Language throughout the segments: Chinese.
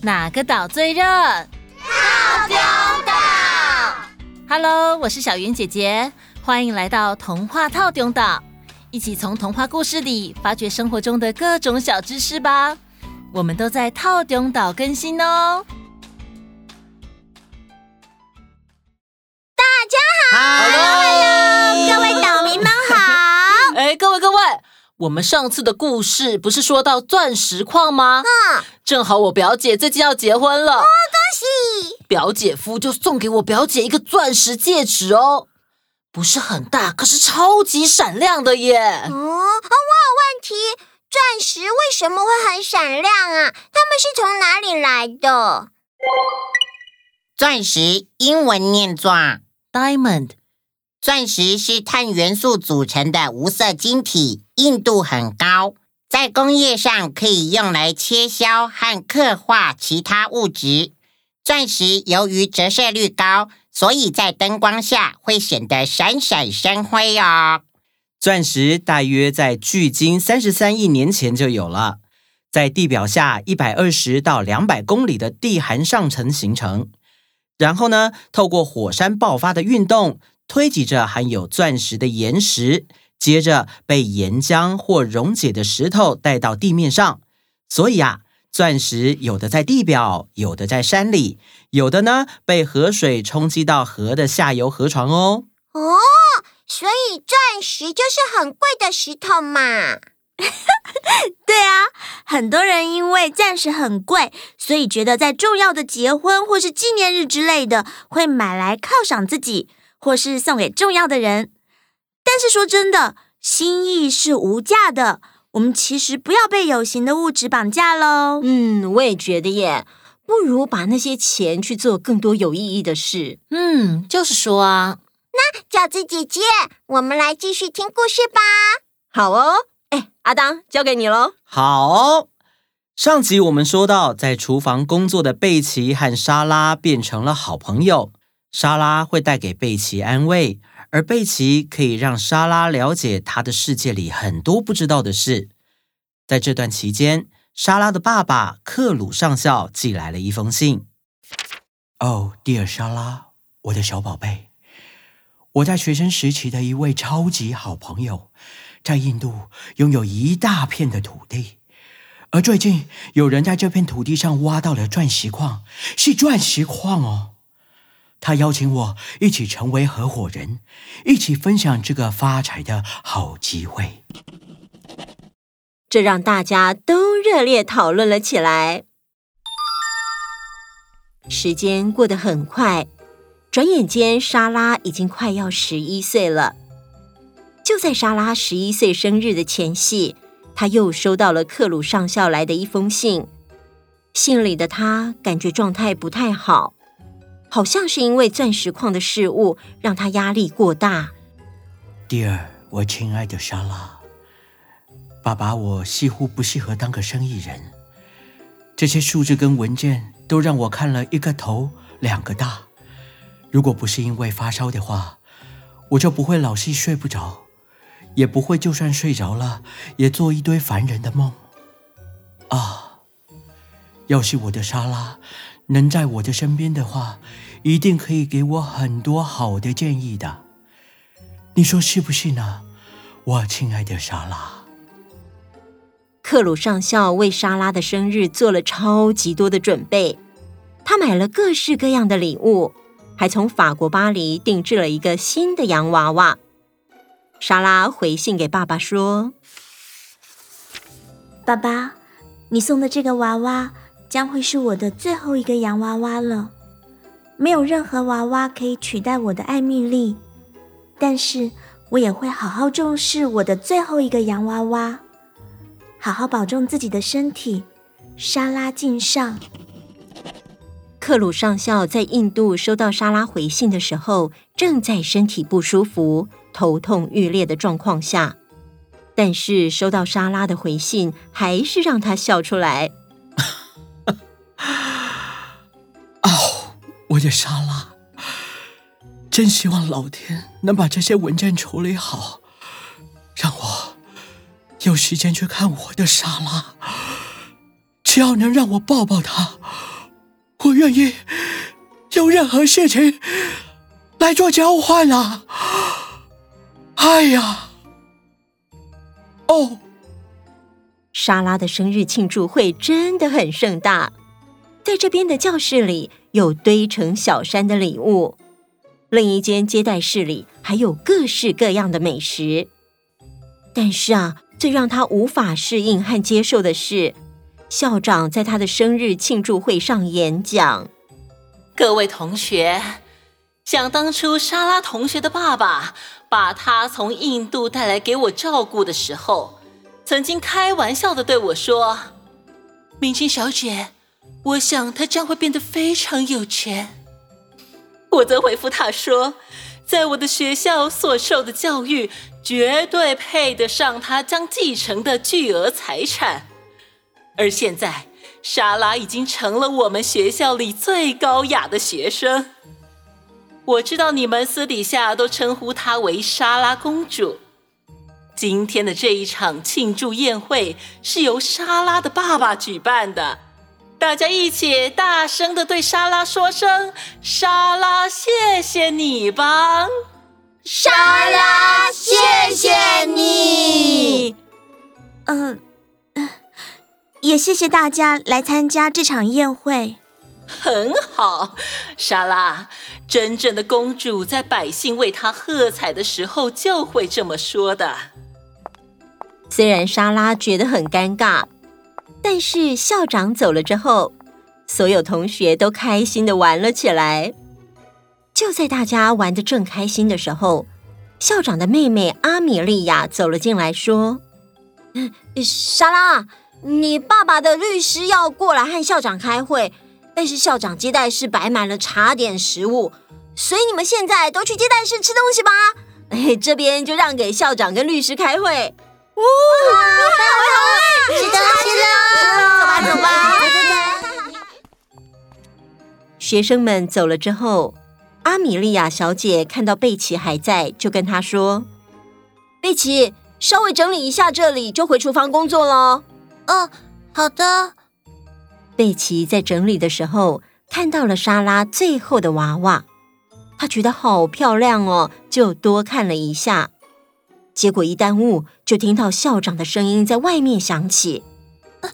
哪个岛最热？套丁岛。Hello，我是小云姐姐，欢迎来到童话套丁岛，一起从童话故事里发掘生活中的各种小知识吧。我们都在套丁岛更新哦。大家好我们上次的故事不是说到钻石矿吗？嗯，正好我表姐最近要结婚了，哦，恭喜！表姐夫就送给我表姐一个钻石戒指哦，不是很大，可是超级闪亮的耶。哦，我有问题，钻石为什么会很闪亮啊？它们是从哪里来的？钻石英文念作 diamond。钻石是碳元素组成的无色晶体，硬度很高，在工业上可以用来切削和刻画其他物质。钻石由于折射率高，所以在灯光下会显得闪闪生辉哦。钻石大约在距今三十三亿年前就有了，在地表下一百二十到两百公里的地寒上层形成，然后呢，透过火山爆发的运动。推挤着含有钻石的岩石，接着被岩浆或溶解的石头带到地面上。所以啊，钻石有的在地表，有的在山里，有的呢被河水冲击到河的下游河床哦。哦，所以钻石就是很贵的石头嘛。对啊，很多人因为钻石很贵，所以觉得在重要的结婚或是纪念日之类的，会买来犒赏自己。或是送给重要的人，但是说真的，心意是无价的。我们其实不要被有形的物质绑架喽。嗯，我也觉得耶，不如把那些钱去做更多有意义的事。嗯，就是说啊，那饺子姐姐，我们来继续听故事吧。好哦，哎，阿当，交给你喽。好，上集我们说到，在厨房工作的贝奇和莎拉变成了好朋友。莎拉会带给贝奇安慰，而贝奇可以让莎拉了解她的世界里很多不知道的事。在这段期间，莎拉的爸爸克鲁上校寄来了一封信。哦，蒂尔莎拉，我的小宝贝，我在学生时期的一位超级好朋友，在印度拥有一大片的土地，而最近有人在这片土地上挖到了钻石矿，是钻石矿哦。他邀请我一起成为合伙人，一起分享这个发财的好机会。这让大家都热烈讨论了起来。时间过得很快，转眼间，莎拉已经快要十一岁了。就在莎拉十一岁生日的前夕，她又收到了克鲁上校来的一封信。信里的她感觉状态不太好。好像是因为钻石矿的事物让他压力过大。蒂尔，我亲爱的莎拉，爸爸，我似乎不适合当个生意人。这些数字跟文件都让我看了一个头两个大。如果不是因为发烧的话，我就不会老是睡不着，也不会就算睡着了也做一堆烦人的梦。啊，要是我的莎拉。能在我的身边的话，一定可以给我很多好的建议的。你说是不是呢，我亲爱的莎拉？克鲁上校为莎拉的生日做了超级多的准备，他买了各式各样的礼物，还从法国巴黎定制了一个新的洋娃娃。莎拉回信给爸爸说：“爸爸，你送的这个娃娃。”将会是我的最后一个洋娃娃了，没有任何娃娃可以取代我的艾米丽，但是我也会好好重视我的最后一个洋娃娃，好好保重自己的身体。莎拉敬上。克鲁上校在印度收到莎拉回信的时候，正在身体不舒服、头痛欲裂的状况下，但是收到莎拉的回信，还是让他笑出来。啊！哦我的莎拉，真希望老天能把这些文件处理好，让我有时间去看我的莎拉，只要能让我抱抱她，我愿意用任何事情来做交换啊！哎呀，哦，莎拉的生日庆祝会真的很盛大，在这边的教室里有堆成小山的礼物，另一间接待室里还有各式各样的美食。但是啊，最让他无法适应和接受的是，校长在他的生日庆祝会上演讲。各位同学，想当初莎拉同学的爸爸把他从印度带来给我照顾的时候，曾经开玩笑地对我说：“明清小姐，我想他将会变得非常有钱。”我则回复他说：“在我的学校所受的教育。”绝对配得上他将继承的巨额财产，而现在莎拉已经成了我们学校里最高雅的学生。我知道你们私底下都称呼她为莎拉公主。今天的这一场庆祝宴会是由莎拉的爸爸举办的，大家一起大声的对莎拉说声“莎拉，谢谢你吧”。莎拉，谢谢你。嗯、呃，也谢谢大家来参加这场宴会。很好，莎拉，真正的公主在百姓为她喝彩的时候就会这么说的。虽然莎拉觉得很尴尬，但是校长走了之后，所有同学都开心的玩了起来。就在大家玩得正开心的时候，校长的妹妹阿米莉亚走了进来，说：“莎拉，你爸爸的律师要过来和校长开会，但是校长接待室摆满了茶点食物，所以你们现在都去接待室吃东西吧。哎，这边就让给校长跟律师开会。哇，好走吧，走吧。学生们走了之后。”阿米莉亚小姐看到贝奇还在，就跟他说：“贝奇，稍微整理一下这里，就回厨房工作了。”“哦，好的。”贝奇在整理的时候看到了莎拉最后的娃娃，她觉得好漂亮哦，就多看了一下。结果一耽误，就听到校长的声音在外面响起：“啊，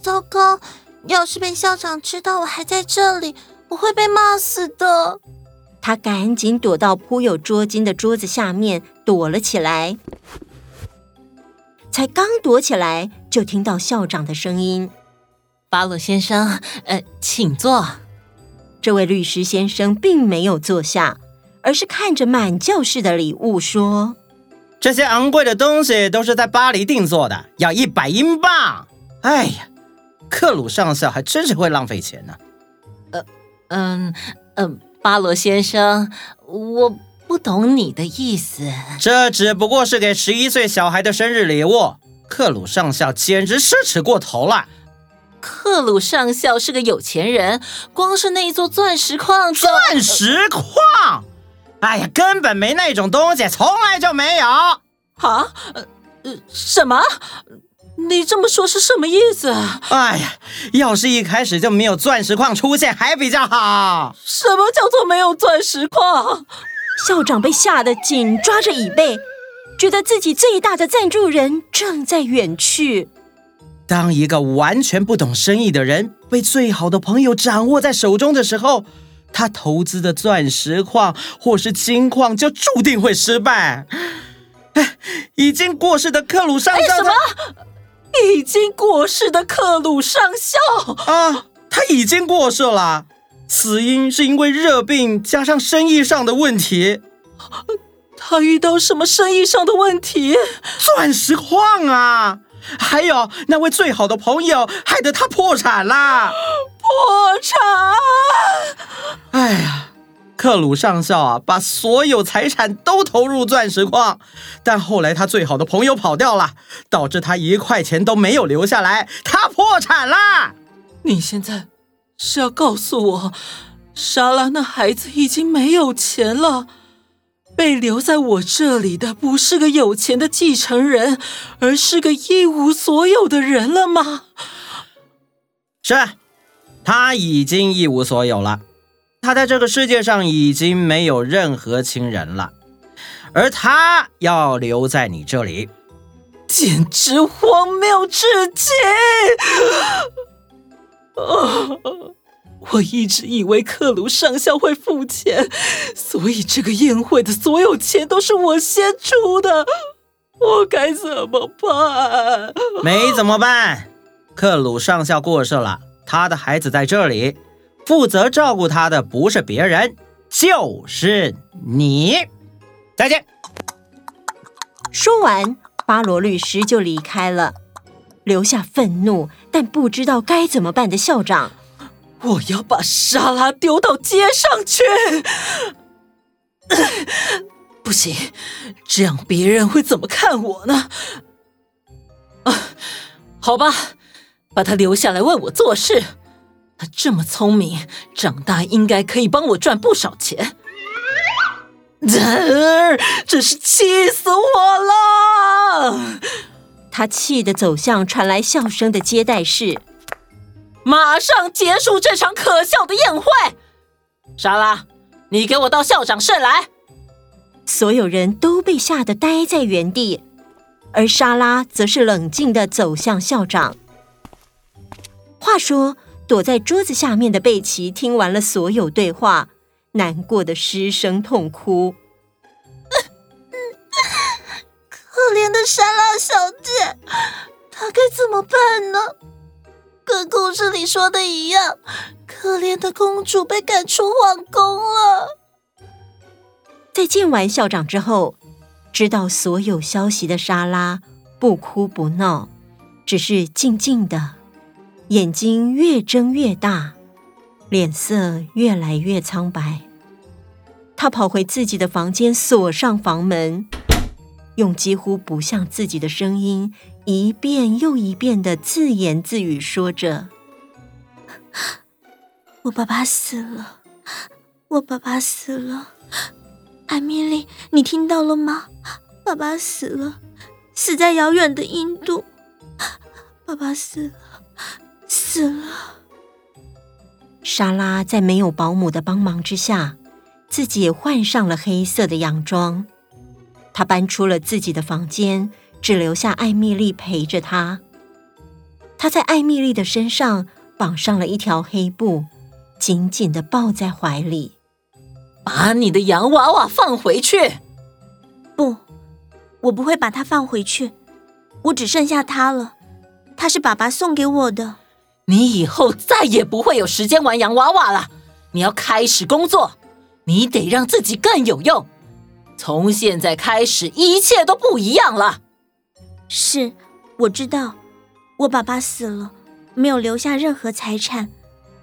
糟糕！要是被校长知道我还在这里，我会被骂死的。”他赶紧躲到铺有桌巾的桌子下面躲了起来，才刚躲起来，就听到校长的声音：“巴洛先生，呃，请坐。”这位律师先生并没有坐下，而是看着满教室的礼物说：“这些昂贵的东西都是在巴黎定做的，要一百英镑。哎呀，克鲁上校还真是会浪费钱呢。”呃，嗯，嗯。巴罗先生，我不懂你的意思。这只不过是给十一岁小孩的生日礼物。克鲁上校简直奢侈过头了。克鲁上校是个有钱人，光是那一座钻石矿……钻石矿？哎呀，根本没那种东西，从来就没有。啊？呃，什么？你这么说是什么意思啊？哎呀，要是一开始就没有钻石矿出现，还比较好。什么叫做没有钻石矿？校长被吓得紧抓着椅背，觉得自己最大的赞助人正在远去。当一个完全不懂生意的人被最好的朋友掌握在手中的时候，他投资的钻石矿或是金矿就注定会失败。哎，已经过世的克鲁上校。什么？已经过世的克鲁上校啊，他已经过世了，死因是因为热病加上生意上的问题。他遇到什么生意上的问题？钻石矿啊，还有那位最好的朋友，害得他破产了。破产？哎呀！克鲁上校啊，把所有财产都投入钻石矿，但后来他最好的朋友跑掉了，导致他一块钱都没有留下来，他破产了。你现在是要告诉我，莎拉那孩子已经没有钱了，被留在我这里的不是个有钱的继承人，而是个一无所有的人了吗？是，他已经一无所有了。他在这个世界上已经没有任何亲人了，而他要留在你这里，简直荒谬至极！啊！我一直以为克鲁上校会付钱，所以这个宴会的所有钱都是我先出的。我该怎么办？没怎么办。克鲁上校过世了，他的孩子在这里，负责照顾他的不是别人，就是你。再见。说完，巴罗律师就离开了，留下愤怒但不知道该怎么办的校长。我要把莎拉丢到街上去！不行，这样别人会怎么看我呢？啊，好吧，把他留下来为我做事。他这么聪明，长大应该可以帮我赚不少钱。呃，真是气死我了！他气得走向传来笑声的接待室。马上结束这场可笑的宴会！莎拉，你给我到校长室来！所有人都被吓得呆在原地，而莎拉则是冷静的走向校长。话说，躲在桌子下面的贝奇听完了所有对话，难过的失声痛哭。可怜的莎拉小姐，她该怎么办呢？跟故事里说的一样，可怜的公主被赶出皇宫了。在见完校长之后，知道所有消息的莎拉不哭不闹，只是静静的，眼睛越睁越大，脸色越来越苍白。他跑回自己的房间，锁上房门，用几乎不像自己的声音。一遍又一遍的自言自语说着：“我爸爸死了，我爸爸死了，艾米丽，你听到了吗？爸爸死了，死在遥远的印度，爸爸死了，死了。”莎拉在没有保姆的帮忙之下，自己也换上了黑色的洋装，她搬出了自己的房间。只留下艾米丽陪着她。她在艾米丽的身上绑上了一条黑布，紧紧的抱在怀里。把你的洋娃娃放回去！不，我不会把它放回去。我只剩下它了。它是爸爸送给我的。你以后再也不会有时间玩洋娃娃了。你要开始工作，你得让自己更有用。从现在开始，一切都不一样了。是，我知道，我爸爸死了，没有留下任何财产，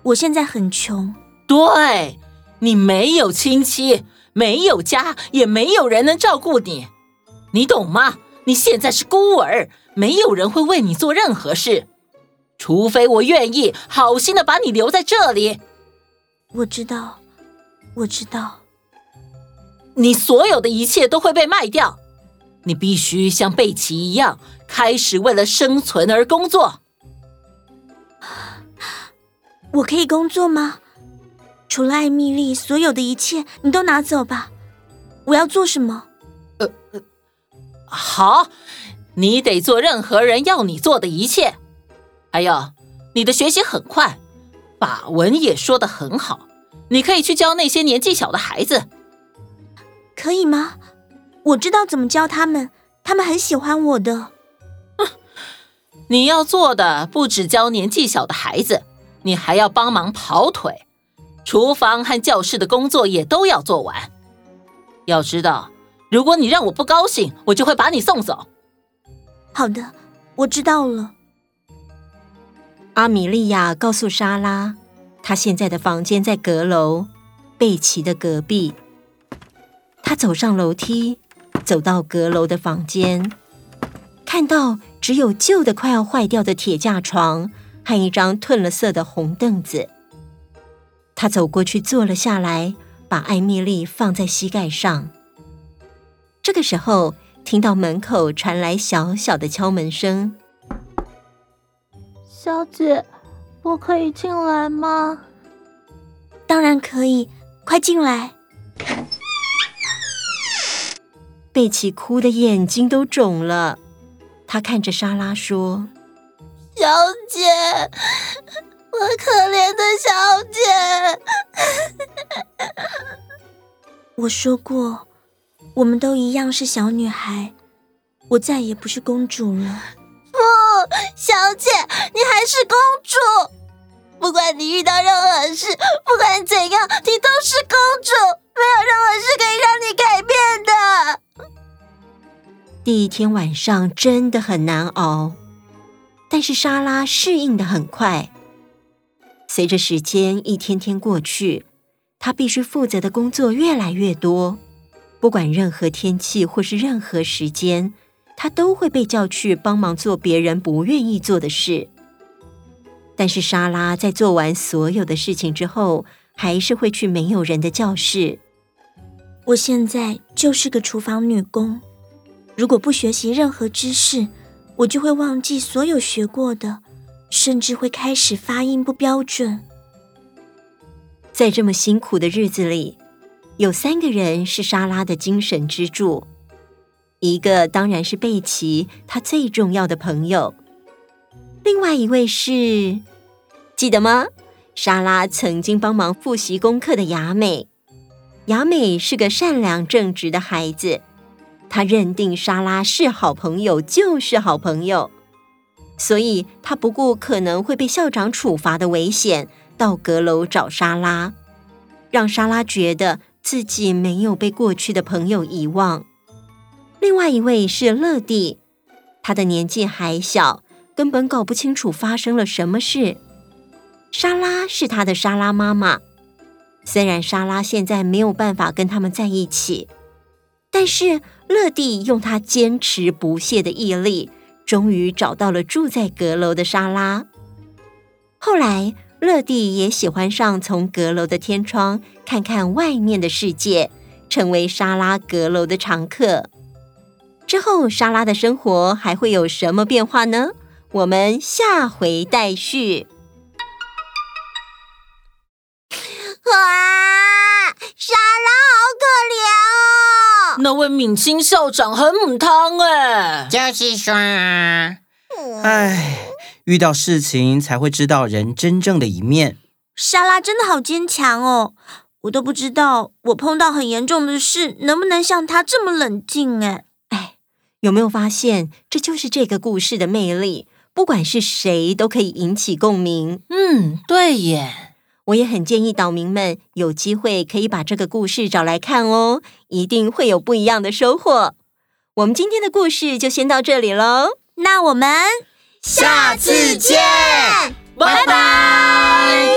我现在很穷。对，你没有亲戚，没有家，也没有人能照顾你，你懂吗？你现在是孤儿，没有人会为你做任何事，除非我愿意好心的把你留在这里。我知道，我知道，你所有的一切都会被卖掉。你必须像贝奇一样，开始为了生存而工作。我可以工作吗？除了艾米丽，所有的一切你都拿走吧。我要做什么？呃，呃，好，你得做任何人要你做的一切。还有，你的学习很快，法文也说得很好，你可以去教那些年纪小的孩子。可以吗？我知道怎么教他们，他们很喜欢我的。你要做的不只教年纪小的孩子，你还要帮忙跑腿，厨房和教室的工作也都要做完。要知道，如果你让我不高兴，我就会把你送走。好的，我知道了。阿米莉亚告诉莎拉，她现在的房间在阁楼，贝奇的隔壁。她走上楼梯。走到阁楼的房间，看到只有旧的快要坏掉的铁架床和一张褪了色的红凳子。她走过去坐了下来，把艾米丽放在膝盖上。这个时候，听到门口传来小小的敲门声：“小姐，我可以进来吗？当然可以，快进来。贝奇哭的眼睛都肿了，她看着莎拉说：“小姐，我可怜的小姐。”我说过，我们都一样是小女孩，我再也不是公主了。不，小姐，你还是公主。不管你遇到任何事，不管怎样，你都是公主，没有任何事可以让你改变的。第一天晚上真的很难熬，但是莎拉适应的很快。随着时间一天天过去，她必须负责的工作越来越多。不管任何天气或是任何时间，她都会被叫去帮忙做别人不愿意做的事。但是莎拉在做完所有的事情之后，还是会去没有人的教室。我现在就是个厨房女工。如果不学习任何知识，我就会忘记所有学过的，甚至会开始发音不标准。在这么辛苦的日子里，有三个人是莎拉的精神支柱。一个当然是贝奇，她最重要的朋友。另外一位是，记得吗？莎拉曾经帮忙复习功课的雅美。雅美是个善良正直的孩子。他认定莎拉是好朋友，就是好朋友，所以他不顾可能会被校长处罚的危险，到阁楼找莎拉，让莎拉觉得自己没有被过去的朋友遗忘。另外一位是乐蒂，他的年纪还小，根本搞不清楚发生了什么事。莎拉是他的莎拉妈妈，虽然莎拉现在没有办法跟他们在一起。但是乐蒂用他坚持不懈的毅力，终于找到了住在阁楼的莎拉。后来，乐蒂也喜欢上从阁楼的天窗看看外面的世界，成为莎拉阁楼的常客。之后，莎拉的生活还会有什么变化呢？我们下回待续。哇，莎拉好可怜哦！那位敏清校长很母汤哎，就是说，唉，遇到事情才会知道人真正的一面。莎拉真的好坚强哦，我都不知道我碰到很严重的事，能不能像她这么冷静哎。哎，有没有发现，这就是这个故事的魅力？不管是谁，都可以引起共鸣。嗯，对耶。我也很建议岛民们有机会可以把这个故事找来看哦，一定会有不一样的收获。我们今天的故事就先到这里喽，那我们下次见，拜拜。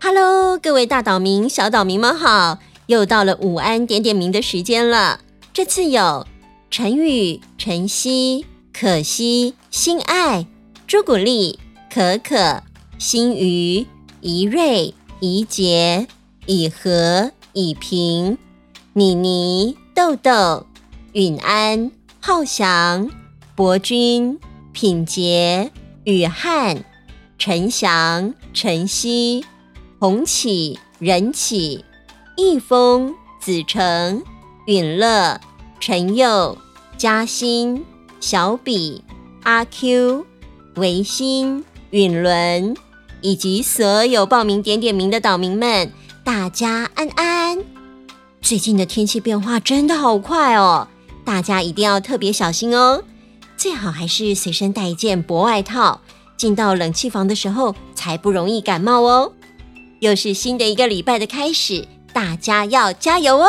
Hello，各位大岛民、小岛民们好，又到了午安点点名的时间了。这次有陈宇、晨曦、可惜、心爱、朱古力、可可。新瑜、怡瑞、怡杰、以和、以平、妮妮、豆豆、允安、浩翔、博君、品杰、雨汉、陈翔、晨曦、红启、任启、易峰、子成、允乐、陈佑、嘉欣、小比、阿 Q、维新、允伦。以及所有报名点点名的岛民们，大家安安。最近的天气变化真的好快哦，大家一定要特别小心哦。最好还是随身带一件薄外套，进到冷气房的时候才不容易感冒哦。又是新的一个礼拜的开始，大家要加油哦。